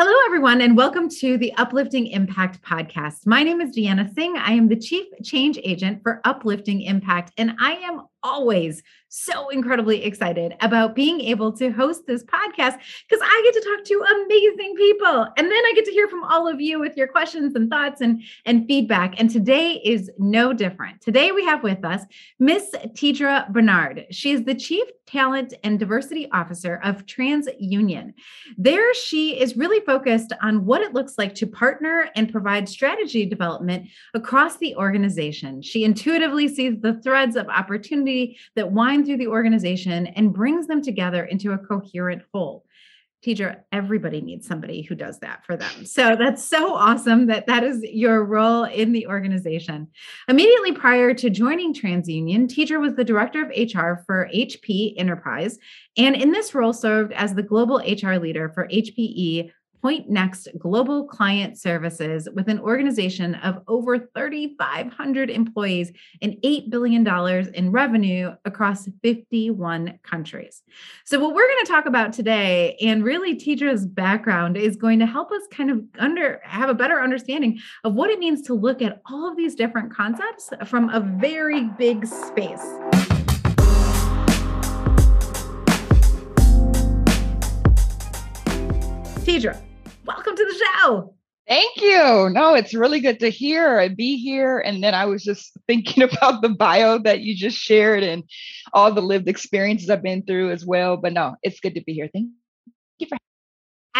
Hello, everyone, and welcome to the Uplifting Impact podcast. My name is Deanna Singh. I am the Chief Change Agent for Uplifting Impact, and I am always so incredibly excited about being able to host this podcast because I get to talk to amazing people. And then I get to hear from all of you with your questions and thoughts and, and feedback. And today is no different. Today we have with us Miss Teedra Bernard. She is the Chief Talent and Diversity Officer of TransUnion. There, she is really focused on what it looks like to partner and provide strategy development across the organization. She intuitively sees the threads of opportunity that wind through the organization and brings them together into a coherent whole. Teedra, everybody needs somebody who does that for them. So that's so awesome that that is your role in the organization. Immediately prior to joining TransUnion, Teedra was the director of HR for HP Enterprise, and in this role served as the global HR leader for HPE Pointnext Global Client Services with an organization of over 3,500 employees and $8 billion in revenue across 51 countries. So, what we're going to talk about today, and really Teedra's background, is going to help us kind of under have a better understanding of what it means to look at all of these different concepts from a very big space. Teedra, show. Thank you. No, it's really good to hear and be here. And then I was just thinking about the bio that you just shared and all the lived experiences I've been through as well. But no, it's good to be here. Thank you for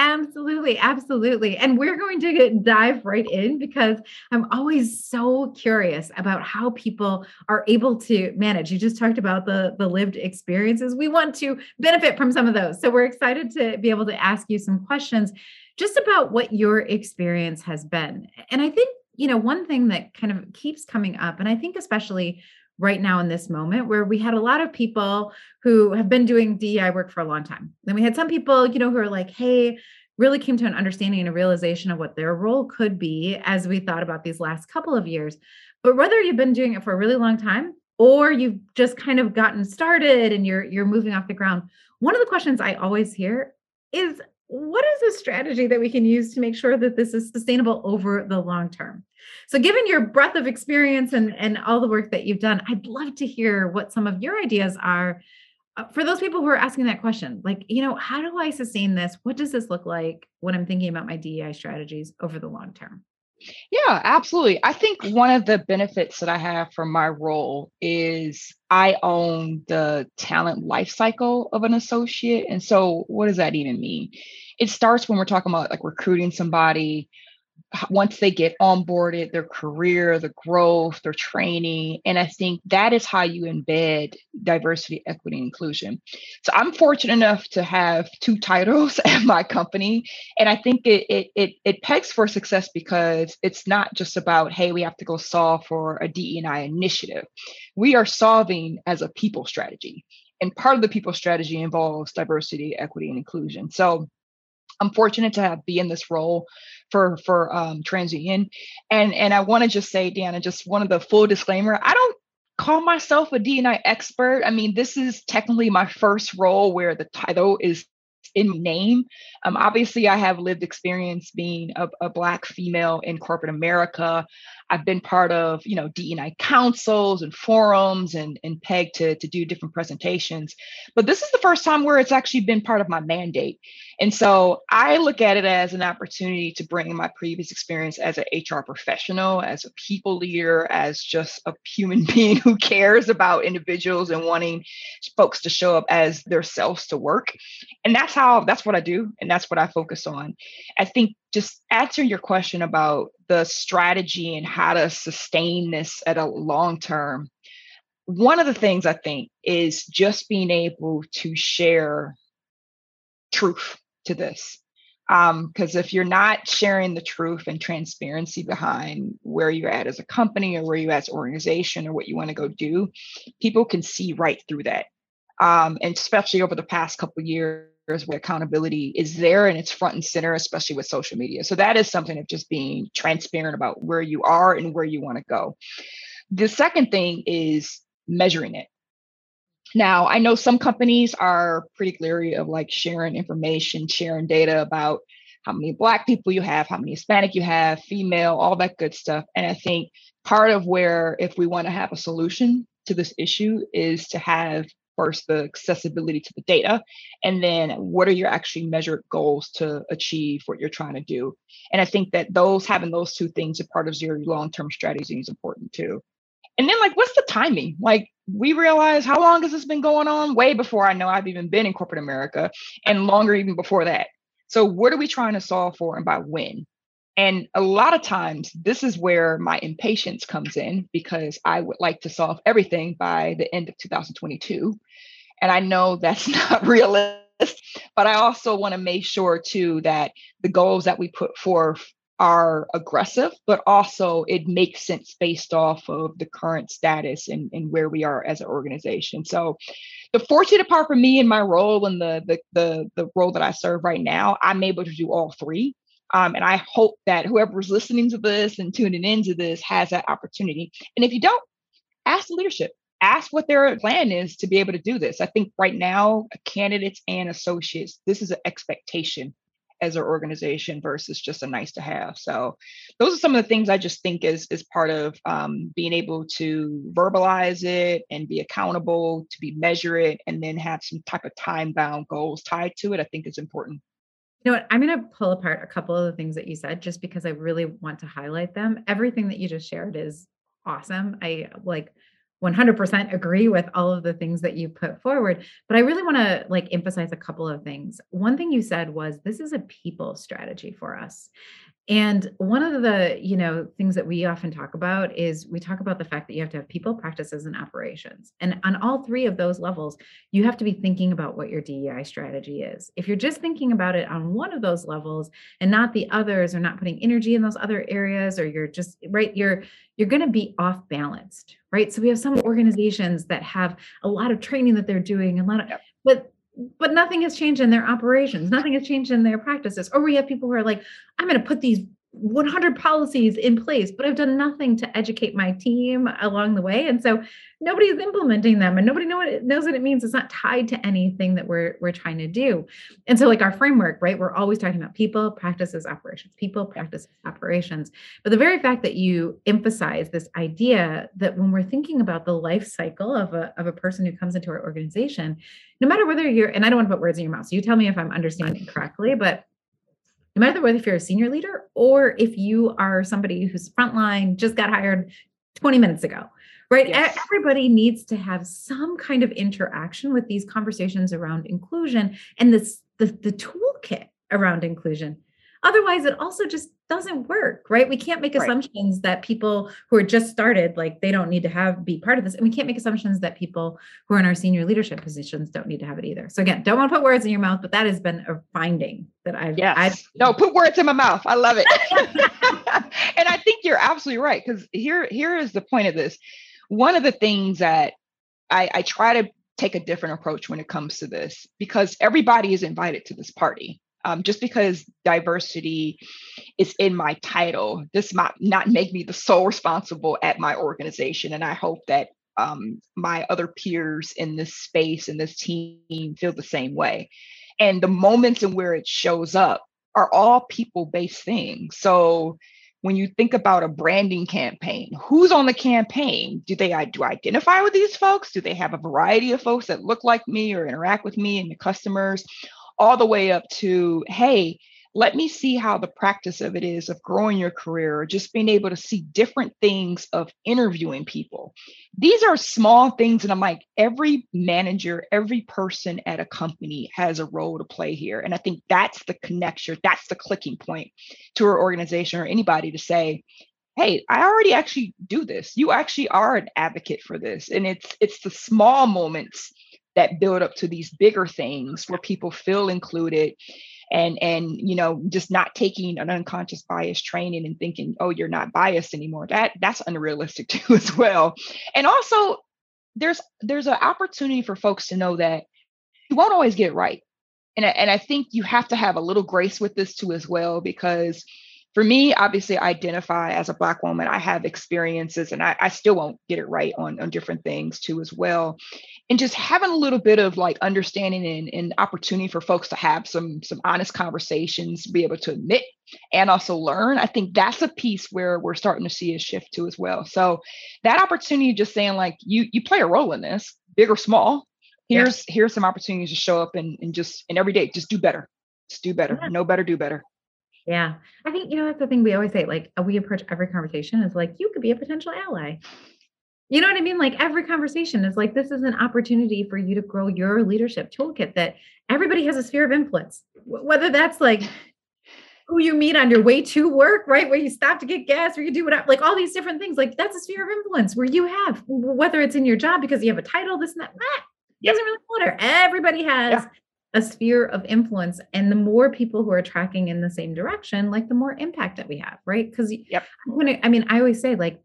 Absolutely, absolutely. And we're going to get, dive right in because I'm always so curious about how people are able to manage. You just talked about the the lived experiences. We want to benefit from some of those. So we're excited to be able to ask you some questions just about what your experience has been. And I think, you know, one thing that kind of keeps coming up and I think especially right now in this moment where we had a lot of people who have been doing DEI work for a long time. Then we had some people, you know, who are like, hey, really came to an understanding and a realization of what their role could be as we thought about these last couple of years. But whether you've been doing it for a really long time or you've just kind of gotten started and you're you're moving off the ground, one of the questions I always hear is what is a strategy that we can use to make sure that this is sustainable over the long term? So, given your breadth of experience and, and all the work that you've done, I'd love to hear what some of your ideas are uh, for those people who are asking that question. Like, you know, how do I sustain this? What does this look like when I'm thinking about my DEI strategies over the long term? Yeah, absolutely. I think one of the benefits that I have from my role is I own the talent lifecycle of an associate. And so, what does that even mean? It starts when we're talking about like recruiting somebody, once they get onboarded, their career, the growth, their training. And I think that is how you embed diversity, equity, inclusion. So I'm fortunate enough to have two titles at my company. And I think it it it, it pegs for success because it's not just about, hey, we have to go solve for a DEI initiative. We are solving as a people strategy. And part of the people strategy involves diversity, equity, and inclusion. So I'm fortunate to have be in this role for for um, TransUnion, and and I want to just say, Deanna, just one of the full disclaimer. I don't call myself a DNI expert. I mean, this is technically my first role where the title is in name. Um, obviously, I have lived experience being a, a, Black female in corporate America. I've been part of, you know, DEI councils and forums and, and PEG to, to do different presentations. But this is the first time where it's actually been part of my mandate. And so I look at it as an opportunity to bring my previous experience as an HR professional, as a people leader, as just a human being who cares about individuals and wanting folks to show up as their selves to work. And that's how, that's what I do. And that's what I focus on. I think just answering your question about the strategy and how to sustain this at a long term. One of the things I think is just being able to share truth to this. Because um, if you're not sharing the truth and transparency behind where you're at as a company or where you're at as an organization or what you want to go do, people can see right through that. Um, and especially over the past couple years where accountability is there and it's front and center, especially with social media. So that is something of just being transparent about where you are and where you want to go. The second thing is measuring it. Now, I know some companies are pretty leery of like sharing information, sharing data about how many Black people you have, how many Hispanic you have, female, all that good stuff. And I think part of where, if we want to have a solution to this issue, is to have first the accessibility to the data, and then what are your actually measured goals to achieve what you're trying to do. And I think that those having those two things as part of your long term strategy is important too. And then, like, what's the timing? Like, we realize how long has this been going on? Way before I know I've even been in corporate America, and longer even before that. So, what are we trying to solve for, and by when? And a lot of times, this is where my impatience comes in because I would like to solve everything by the end of 2022. And I know that's not realistic, but I also want to make sure too that the goals that we put forth are aggressive, but also it makes sense based off of the current status and, and where we are as an organization. So the fortunate part for me in my role and the, the the the role that I serve right now, I'm able to do all three. Um, and I hope that whoever's listening to this and tuning into this has that opportunity. And if you don't, ask the leadership. Ask what their plan is to be able to do this. I think right now, candidates and associates, this is an expectation as an organization versus just a nice to have. So those are some of the things I just think is is part of um, being able to verbalize it and be accountable, to be measure it, and then have some type of time bound goals tied to it. I think is important. You know what? I'm going to pull apart a couple of the things that you said just because I really want to highlight them. Everything that you just shared is awesome. I like 100% agree with all of the things that you put forward but i really want to like emphasize a couple of things. One thing you said was this is a people strategy for us and one of the, you know, things that we often talk about is we talk about the fact that you have to have people, practices, and operations. And on all three of those levels, you have to be thinking about what your DEI strategy is. If you're just thinking about it on one of those levels and not the others, or not putting energy in those other areas, or you're just right, you're you're going to be off balanced, right? So we have some organizations that have a lot of training that they're doing, a lot of, but but nothing has changed in their operations. Nothing has changed in their practices. Or we have people who are like i'm going to put these 100 policies in place, but I've done nothing to educate my team along the way. And so nobody is implementing them and nobody know what it, knows what it means. It's not tied to anything that we're, we're trying to do. And so like our framework, right, we're always talking about people, practices, operations, people, practices, operations. But the very fact that you emphasize this idea that when we're thinking about the life cycle of a, of a person who comes into our organization, no matter whether you're, and I don't want to put words in your mouth, so you tell me if I'm understanding correctly, but no matter whether if you're a senior leader or if you are somebody who's frontline, just got hired 20 minutes ago, right? Yes. Everybody needs to have some kind of interaction with these conversations around inclusion and this the, the toolkit around inclusion. Otherwise, it also just doesn't work, right? We can't make assumptions right. that people who are just started, like they don't need to have be part of this. And we can't make assumptions that people who are in our senior leadership positions don't need to have it either. So again, don't want to put words in your mouth, but that has been a finding that I've yes. I've, no, put words in my mouth. I love it. and I think you're absolutely right. Because here, here is the point of this. One of the things that I, I try to take a different approach when it comes to this because everybody is invited to this party um, just because diversity is in my title, this might not make me the sole responsible at my organization. And I hope that um, my other peers in this space and this team feel the same way. And the moments in where it shows up are all people based things. So when you think about a branding campaign, who's on the campaign? Do they do I identify with these folks? Do they have a variety of folks that look like me or interact with me and the customers? All the way up to, hey, let me see how the practice of it is of growing your career, or just being able to see different things of interviewing people. These are small things. And I'm like, every manager, every person at a company has a role to play here. And I think that's the connection, that's the clicking point to our organization or anybody to say, hey i already actually do this you actually are an advocate for this and it's it's the small moments that build up to these bigger things where people feel included and and you know just not taking an unconscious bias training and thinking oh you're not biased anymore. That that's unrealistic too as well. And also there's there's an opportunity for folks to know that you won't always get it right. And and I think you have to have a little grace with this too as well because for me, obviously, I identify as a Black woman. I have experiences and I, I still won't get it right on, on different things too, as well. And just having a little bit of like understanding and, and opportunity for folks to have some some honest conversations, be able to admit and also learn. I think that's a piece where we're starting to see a shift too as well. So that opportunity, just saying like you you play a role in this, big or small. Here's yeah. here's some opportunities to show up and, and just and every day just do better. Just do better. Yeah. Know better, do better. Yeah. I think, you know, that's the thing we always say, like, uh, we approach every conversation as like, you could be a potential ally. You know what I mean? Like, every conversation is like, this is an opportunity for you to grow your leadership toolkit that everybody has a sphere of influence, whether that's like, who you meet on your way to work, right? Where you stop to get gas, or you do whatever, like all these different things. Like that's a sphere of influence where you have, whether it's in your job because you have a title, this and that, that yep. doesn't really matter. Everybody has a sphere of influence and the more people who are tracking in the same direction like the more impact that we have right because yep. i mean i always say like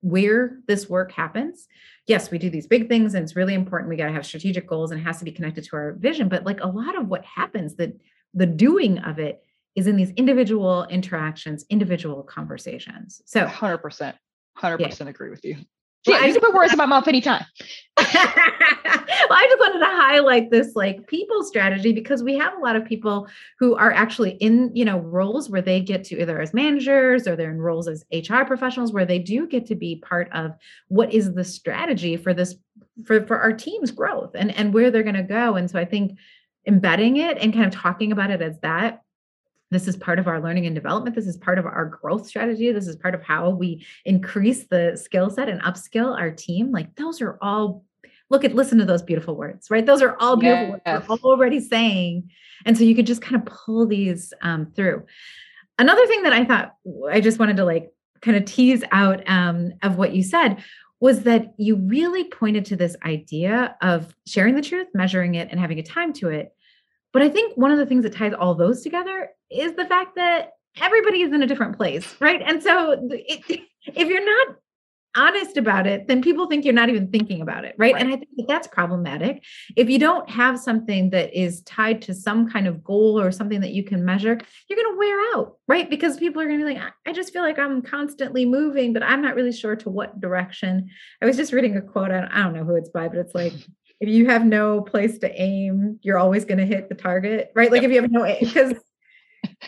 where this work happens yes we do these big things and it's really important we got to have strategic goals and it has to be connected to our vision but like a lot of what happens the the doing of it is in these individual interactions individual conversations so 100% 100% yeah. agree with you yeah, you can put words in my mouth anytime. well, I just wanted to highlight this like people strategy because we have a lot of people who are actually in, you know, roles where they get to either as managers or they're in roles as HR professionals where they do get to be part of what is the strategy for this for for our team's growth and and where they're going to go. And so I think embedding it and kind of talking about it as that this is part of our learning and development. This is part of our growth strategy. This is part of how we increase the skill set and upskill our team. Like those are all look at listen to those beautiful words, right? Those are all beautiful yes. words we're already saying. And so you could just kind of pull these um, through. Another thing that I thought I just wanted to like kind of tease out um, of what you said was that you really pointed to this idea of sharing the truth, measuring it, and having a time to it. But I think one of the things that ties all those together is the fact that everybody is in a different place, right? And so it, if you're not honest about it, then people think you're not even thinking about it, right? right? And I think that that's problematic. If you don't have something that is tied to some kind of goal or something that you can measure, you're going to wear out, right? Because people are going to be like, I just feel like I'm constantly moving, but I'm not really sure to what direction. I was just reading a quote, I don't know who it's by, but it's like, if you have no place to aim, you're always going to hit the target, right? Like if you have no, because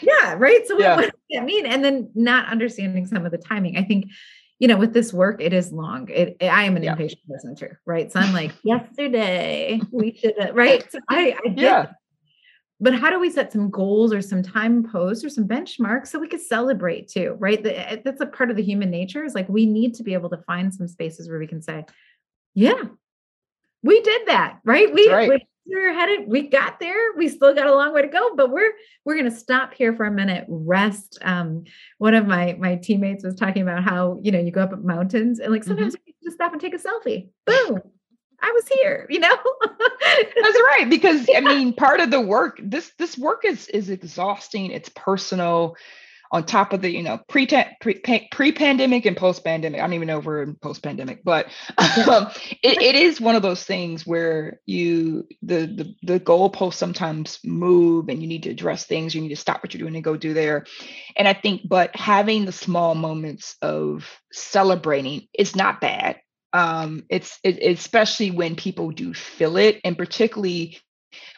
yeah, right. So yeah. what does that mean? And then not understanding some of the timing. I think, you know, with this work, it is long. It, it I am an yeah. impatient person too, right? So I'm like, yesterday we should, right? So I, I did. Yeah. But how do we set some goals or some time posts or some benchmarks so we could celebrate too, right? The, eh, that's a part of the human nature is like we need to be able to find some spaces where we can say, yeah, we did that, right? We, right. we we're headed, we got there. We still got a long way to go, but we're we're gonna stop here for a minute, rest. Um, one of my my teammates was talking about how you know you go up mountains and like sometimes mm-hmm. you just stop and take a selfie. Boom. I was here, you know. That's right because yeah. I mean part of the work this this work is is exhausting, it's personal on top of the you know pre pre pandemic and post pandemic. I don't even know if we're in post pandemic, but um, it, it is one of those things where you the the the goalposts sometimes move and you need to address things. You need to stop what you're doing and go do there. And I think, but having the small moments of celebrating is not bad. Um, it's it, especially when people do feel it, and particularly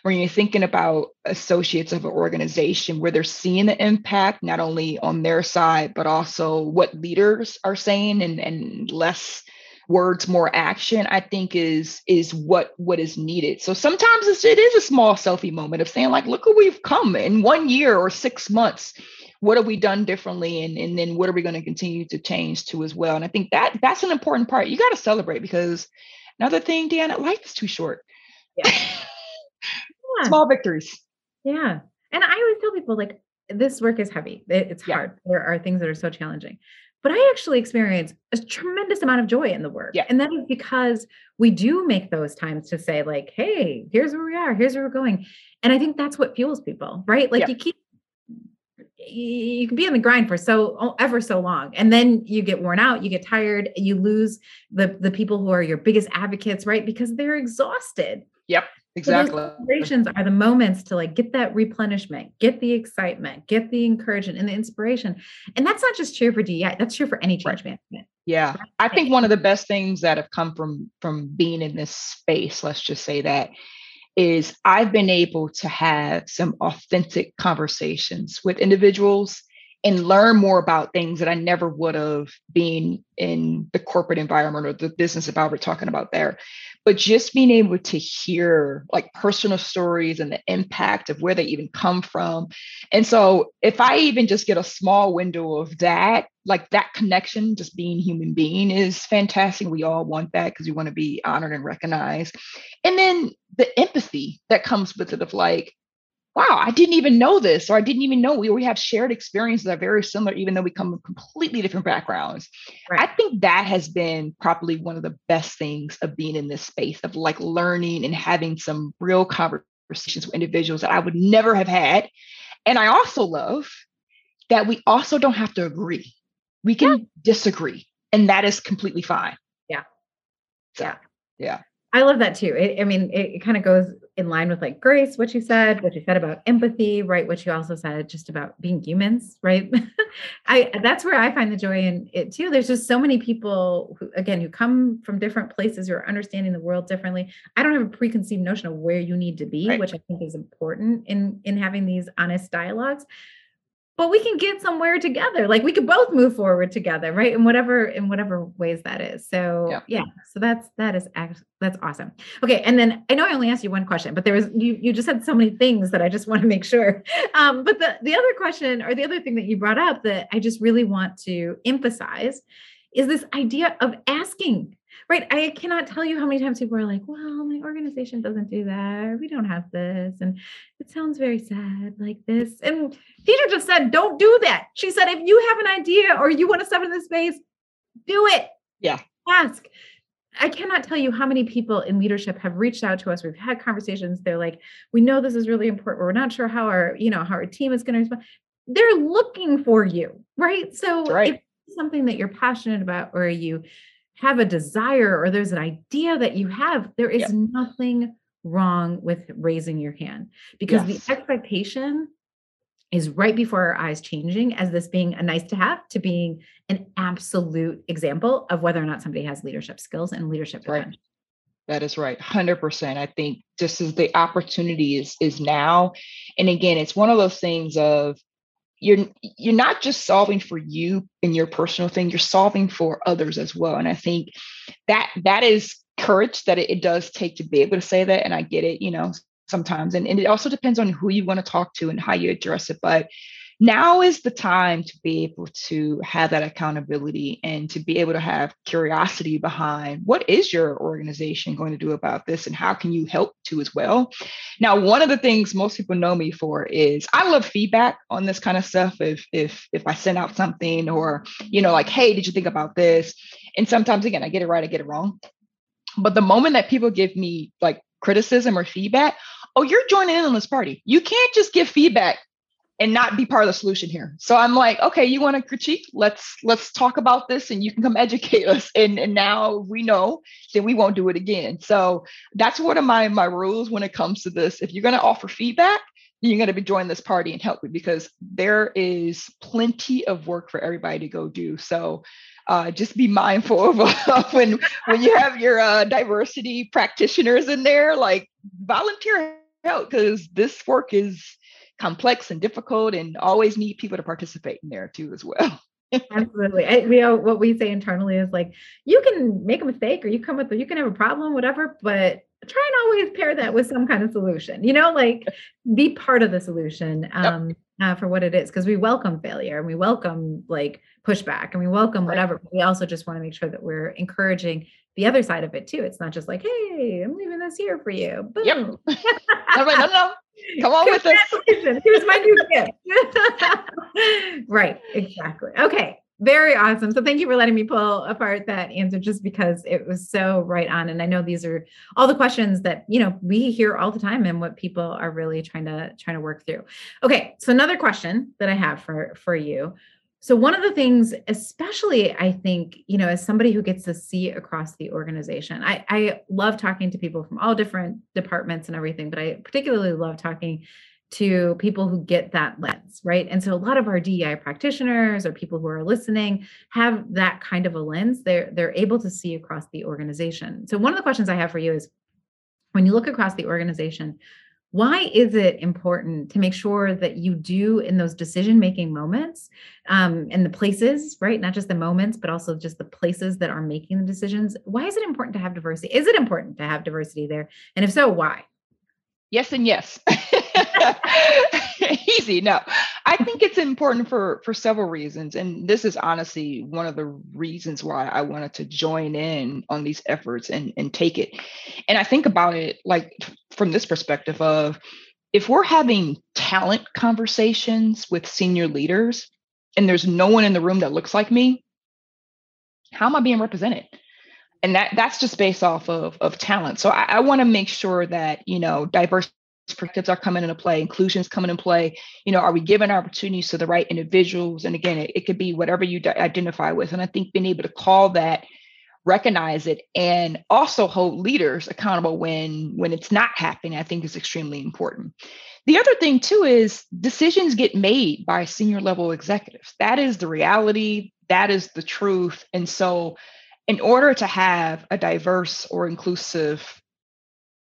when you're thinking about associates of an organization where they're seeing the impact not only on their side but also what leaders are saying and, and less words more action i think is is what what is needed. So sometimes it's, it is a small selfie moment of saying like look who we've come in one year or six months. What have we done differently? And, and then what are we going to continue to change to as well? And i think that that's an important part. You got to celebrate because another thing deanna life is too short. Yeah. Yeah. small victories. Yeah. And I always tell people like this work is heavy. It, it's yeah. hard. There are things that are so challenging. but I actually experience a tremendous amount of joy in the work. Yeah. And that is because we do make those times to say, like, hey, here's where we are, here's where we're going. And I think that's what fuels people, right? Like Yeah. you keep you can be on the grind for so ever so long and then you get worn out you get tired you lose the the people who are your biggest advocates right because they're exhausted Yep. So Exactly. celebrations are the moments to like get that replenishment, get the excitement, get the encouragement and the inspiration. And that's not just true for DEI, that's true for any change management. Yeah. I think one of the best things that have come from from being in this space, let's just say that, is I've been able to have some authentic conversations with individuals and learn more about things that I never would have been in the corporate environment or the business environment talking about there. But just being able to hear like personal stories and the impact of where they even come from. And so if I even just get a small window of that, like that connection, just being human being is fantastic. We all want that because we want to be honored and recognized. And then the empathy that comes with it of like, wow, I didn't even know this, or I didn't even know we, we have shared experiences that are very similar, even though we come from completely different backgrounds. Right. I think that has been probably one of the best things of being in this space of like learning and having some real conversations with individuals that I would never have had. And I also love that we also don't have to agree. We can disagree, and that is completely fine. Yeah. So, Yeah. yeah. I love that too. It, I mean, it, it kind of goes in line with like grace, what you said, what you said about empathy, right? What you also said just about being humans, right? I that's where I find the joy in it too. There's just so many people who, again, who come from different places who are understanding the world differently. I don't have a preconceived notion of where you need to be, Right. which I think is important in in having these honest dialogues. But we can get somewhere together. Like we could both move forward together, right? In whatever in whatever ways that is. So Yeah. yeah, so that's that is that's awesome. Okay, and then I know I only asked you one question, but there was you you just said so many things that I just want to make sure. Um, but the the other question or the other thing that you brought up that I just really want to emphasize is this idea of asking. Right. I cannot tell you how many times people are like, well, my organization doesn't do that. We don't have this. And it sounds very sad like this. And Teedra just said, don't do that. She said, if you have an idea or you want to step in this space, do it. Yeah. Ask. I cannot tell you how many people in leadership have reached out to us. We've had conversations. They're like, we know this is really important. We're not sure how our, you know, how our team is going to respond. They're looking for you, right? So right. if something that you're passionate about or you have a desire or there's an idea that you have, there is Yep. nothing wrong with raising your hand because Yes. the expectation is right before our eyes changing as this being a nice to have to being an absolute example of whether or not somebody has leadership skills and leadership Right. potential. That is right. 100%. I think just as the opportunity is is now and again it's one of those things of you're you're not just solving for you and your personal thing you're solving for others as well. And I think that that is courage that it, it does take to be able to say that and I get it you know sometimes. And, and it also depends on who you want to talk to and how you address it but now is the time to be able to have that accountability and to be able to have curiosity behind what is your organization going to do about this and how can you help to as well. Now one of the things most people know me for is i love feedback on this kind of stuff. If if if i send out something or you know like hey did you think about this? And sometimes again i get it right i get it wrong. But the moment that people give me like criticism or feedback oh you're joining in on this party. You can't just give feedback and not be part of the solution here. So I'm like, okay, you want to critique? Let's let's talk about this and you can come educate us. And and now we know that we won't do it again. So that's one of my my rules when it comes to this. If you're going to offer feedback, you're going to be joining this party and help me because there is plenty of work for everybody to go do. So uh, just be mindful of when when you have your uh, diversity practitioners in there, like volunteer help because this work is complex and difficult and always need people to participate in there too as well. Absolutely. I, we know what we say internally is like, you can make a mistake or you come with, you can have a problem, whatever, but try and always pair that with some kind of solution, you know, like be part of the solution um, uh, for what it is. Cause we welcome failure and we welcome like pushback and we welcome Right. whatever. But we also just want to make sure that we're encouraging the other side of it too. It's not just like, Hey, I'm leaving this here for you. Boom. Yep. No, no, no, come on with. Congratulations. Here's my new gift. right, exactly. Okay. Very awesome. So thank you for letting me pull apart that answer just because it was so right on. And I know these are all the questions that, you know, we hear all the time and what people are really trying to trying to work through. Okay. So another question that I have for for you. So one of the things, especially I think, you know, as somebody who gets to see across the organization, I, I love talking to people from all different departments and everything, but I particularly love talking to people who get that lens, right? And so a lot of our DEI practitioners or people who are listening have that kind of a lens. They're they're able to see across the organization. So one of the questions I have for you is when you look across the organization, why is it important to make sure that you do in those decision making moments um, and the places right? Not just the moments but also just the places that are making the decisions. Why is it important to have diversity? Is it important to have diversity there? And if so why? Yes and yes easy no. I think it's important for for several reasons and this is honestly one of the reasons why i wanted to join in on these efforts and and take it. And i think about it like from this perspective of if we're having talent conversations with senior leaders and there's no one in the room that looks like me how am i being represented? And that that's just based off of of talent. So i, I want to make sure that you know diverse perspectives are coming into play inclusions coming in play. You know are we giving opportunities to the right individuals? And again it, it could be whatever you identify with. And i think being able to call that recognize it and also hold leaders accountable when when it's not happening i think is extremely important. The other thing too is decisions get made by senior level executives. That is the reality. That is the truth. And so in order to have a diverse or inclusive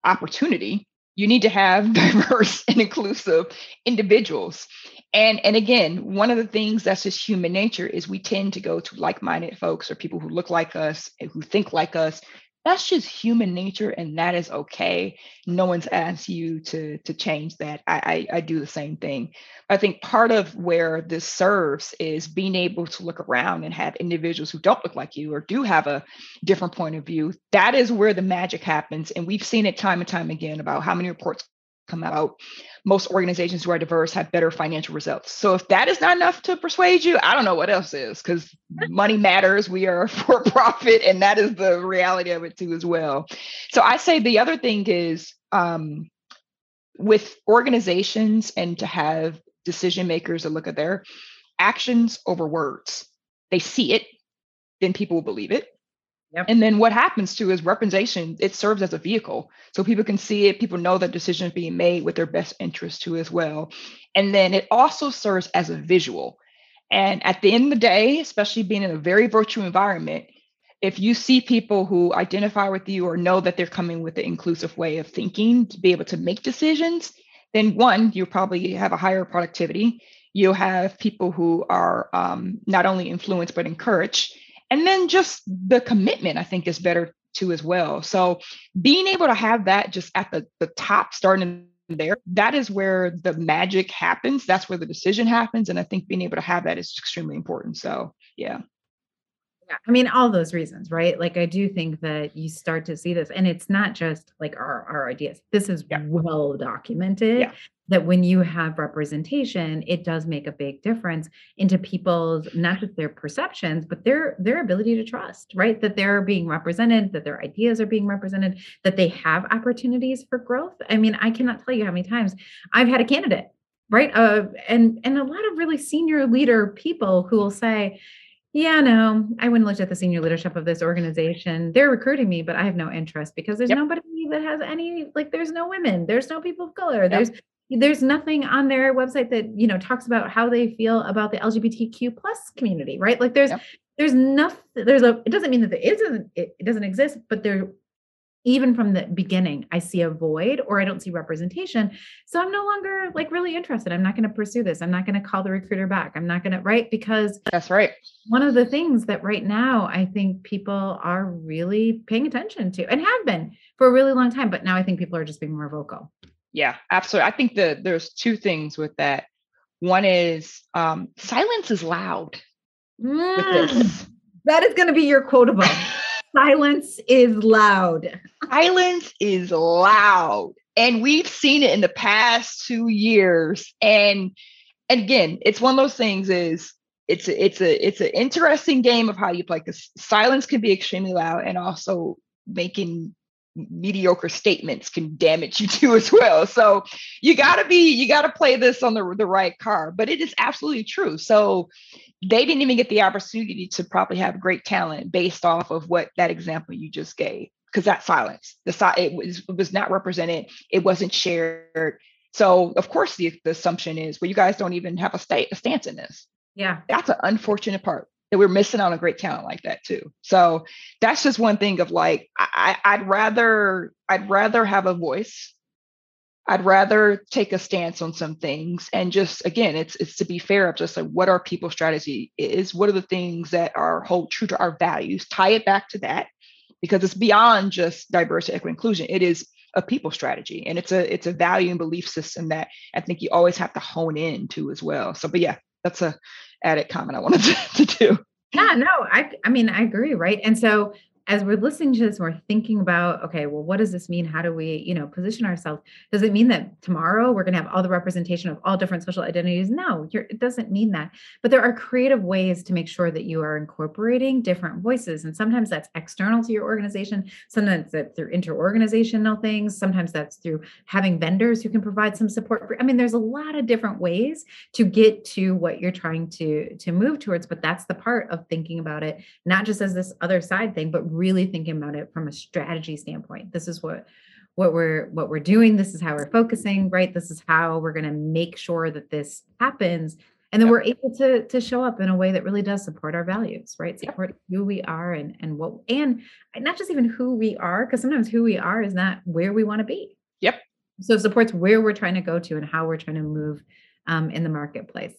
opportunity you need to have diverse and inclusive individuals. And and again one of the things that's just human nature is we tend to go to like-minded folks or people who look like us who think like us that's just human nature and that is okay. No one's asked you to to change that. I, I, I do the same thing. I think part of where this serves is being able to look around and have individuals who don't look like you or do have a different point of view. That is where the magic happens and we've seen it time and time again about how many reports come out most organizations who are diverse have better financial results. So if that is not enough to persuade you, I don't know what else is because money matters. We are for profit, and that is the reality of it too as well. So I say the other thing is um, with organizations and to have decision makers to look at their actions over words. They see it, then people will believe it. Yep. And then what happens to is representation, it serves as a vehicle. So people can see it, people know that decisions being made with their best interest too as well. And then it also serves as a visual. And at the end of the day, especially being in a very virtual environment, if you see people who identify with you or know that they're coming with an inclusive way of thinking to be able to make decisions, then one, you probably have a higher productivity. You'll have people who are um, not only influenced but encouraged and then just the commitment, I think, is better too as well. So being able to have that just at the, the top, starting there, that is where the magic happens. That's where the decision happens. And I think being able to have that is extremely important. So yeah. Yeah, I mean, all those reasons, right? Like, I do think that you start to see this, and it's not just like our, our ideas. This is yeah. well documented. Yeah that when you have representation it does make a big difference into people's not just their perceptions but their their ability to trust right that they're being represented that their ideas are being represented that they have opportunities for growth i mean i cannot tell you how many times i've had a candidate right uh, and and a lot of really senior leader people who will say yeah, no, I wouldn't look at the senior leadership of this organization. They're recruiting me, but I have no interest because there's yep. nobody that has any, like, there's no women, there's no people of color, yep. there's there's nothing on their website that you know talks about how they feel about the lgbtq plus community right like there's yep. there's nothing there's a it doesn't mean that there isn't it, it doesn't exist but there even from the beginning i see a void or i don't see representation so i'm no longer like really interested i'm not going to pursue this i'm not going to call the recruiter back i'm not going to right because that's right one of the things that right now i think people are really paying attention to and have been for a really long time but now i think people are just being more vocal yeah, absolutely. I think that there's two things with that. One is um, silence is loud. Mm, that is going to be your quotable. silence is loud. Silence is loud. And we've seen it in the past two years. And, and again, it's one of those things is it's a, it's a it's an interesting game of how you play because silence can be extremely loud and also making mediocre statements can damage you too as well. So you got to be you got to play this on the the right card. But it is absolutely true. So they didn't even get the opportunity to probably have great talent based off of what that example you just gave because that silence the side it was it was not represented it wasn't shared so of course the, the assumption is well you guys don't even have a state a stance in this yeah that's an unfortunate part that we're missing on a great talent like that too. So that's just one thing of like I, I'd rather I'd rather have a voice. I'd rather take a stance on some things and just again, it's it's to be fair of just like what our people strategy is, what are the things that are hold true to our values, tie it back to that, because it's beyond just diversity, equity, inclusion. It is a people strategy and it's a it's a value and belief system that I think you always have to hone in to as well. So but yeah, that's a added comment I wanted to, to do. Yeah, no, I I mean I agree, right? And so as we're listening to this, we're thinking about, okay, well, what does this mean? How do we, you know, position ourselves? Does it mean that tomorrow we're going to have all the representation of all different social identities? No, it doesn't mean that. But there are creative ways to make sure that you are incorporating different voices. And sometimes that's external to your organization. Sometimes that's through interorganizational things. Sometimes that's through having vendors who can provide some support. For, I mean, there's a lot of different ways to get to what you're trying to to move towards. But that's the part of thinking about it, not just as this other side thing, but really thinking about it from a strategy standpoint. This is what what we're what we're doing. This is how we're focusing, right? This is how we're going to make sure that this happens. And then yep. we're able to to show up in a way that really does support our values, right? Support yep. who we are and and what and not just even who we are, because sometimes who we are is not where we want to be. Yep. So supports where we're trying to go to and how we're trying to move um, in the marketplace.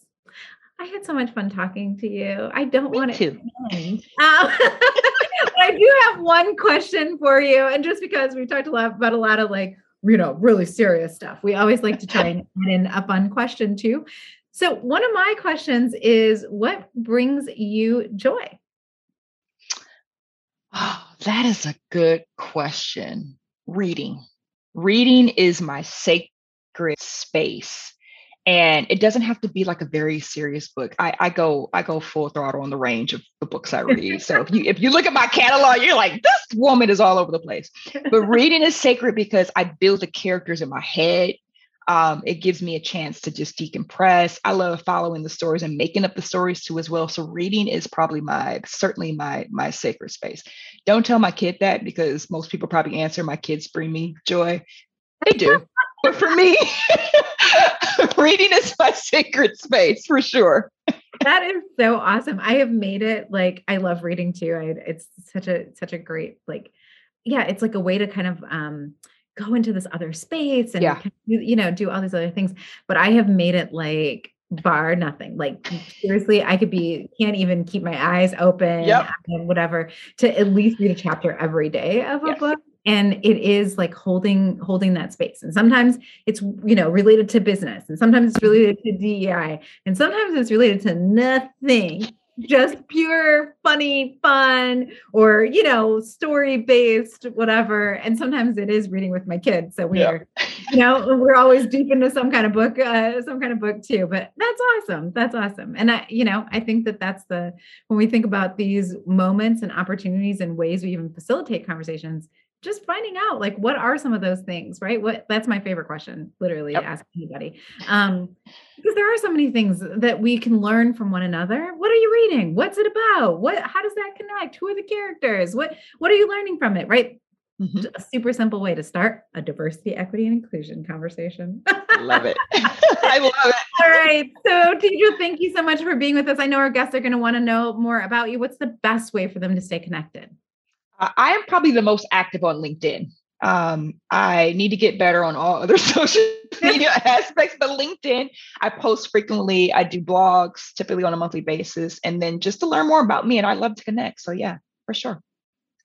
I had so much fun talking to you. I don't Me want to. Um, I do have one question for you. And just because we've talked a lot about a lot of like, you know, really serious stuff, we always like to try and add in a fun question too. So, one of my questions is what brings you joy? Oh, that is a good question. Reading. Reading is my sacred space and it doesn't have to be like a very serious book. I, I go i go full throttle on the range of the books i read. So if you if you look at my catalog you're like this woman is all over the place. But reading is sacred because i build the characters in my head. Um, it gives me a chance to just decompress. I love following the stories and making up the stories too as well. So reading is probably my certainly my my sacred space. Don't tell my kid that because most people probably answer my kids bring me joy they do but for me reading is my sacred space for sure. that is so awesome. I have made it like I love reading too. I, it's such a such a great like yeah, it's like a way to kind of um go into this other space and yeah. you know do all these other things. But I have made it like bar nothing like seriously i could be can't even keep my eyes open yep. whatever to at least read a chapter every day of a yes. book and it is like holding holding that space. And sometimes it's you know related to business and sometimes it's related to dei and sometimes it's related to nothing just pure funny fun or you know story based whatever. And sometimes it is reading with my kids so we yeah. are you know we're always deep into some kind of book uh, some kind of book too but that's awesome that's awesome. And i you know i think that that's the when we think about these moments and opportunities and ways we even facilitate conversations just finding out like what are some of those things right? What that's my favorite question literally yep. ask anybody. Um because there are so many things that we can learn from one another. What are you reading? What's it about? What how does that connect? Who are the characters? What what are you learning from it right? Mm-hmm. a super simple way to start a diversity equity and inclusion conversation. Love it. I love it. All right. So Teedra thank you so much for being with us. I know our guests are going to want to know more about you. What's the best way for them to stay connected I am probably the most active on LinkedIn. Um, I need to get better on all other social media aspects, but LinkedIn, I post frequently. I do blogs typically on a monthly basis, and then just to learn more about me. And I love to connect. So, yeah, for sure.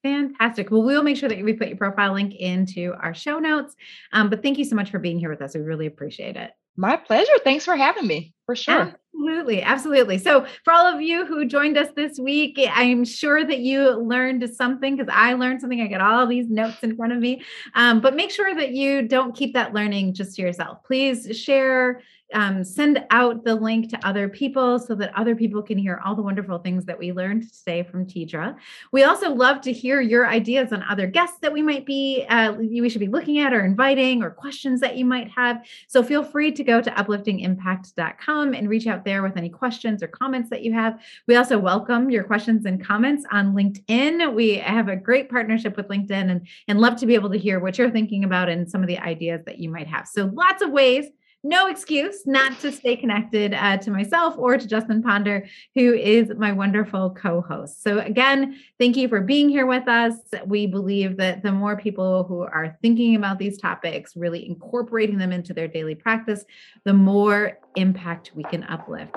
Fantastic. Well, we'll make sure that we put your profile link into our show notes. Um, but thank you so much for being here with us. We really appreciate it. My pleasure. Thanks for having me. For sure. Absolutely, absolutely. So, for all of you who joined us this week, I'm sure that you learned something because I learned something. I got all these notes in front of me. Um, but make sure that you don't keep that learning just to yourself. Please share um, send out the link to other people so that other people can hear all the wonderful things that we learned today from Teedra. We also love to hear your ideas on other guests that we might be, uh, we should be looking at or inviting or questions that you might have. So feel free to go to upliftingimpact.com and reach out there with any questions or comments that you have. We also welcome your questions and comments on LinkedIn. We have a great partnership with LinkedIn and, and love to be able to hear what you're thinking about and some of the ideas that you might have. So lots of ways no excuse not to stay connected uh, to myself or to Justin Ponder, who is my wonderful co host. So, again, thank you for being here with us. We believe that the more people who are thinking about these topics, really incorporating them into their daily practice, the more impact we can uplift.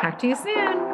Talk to you soon.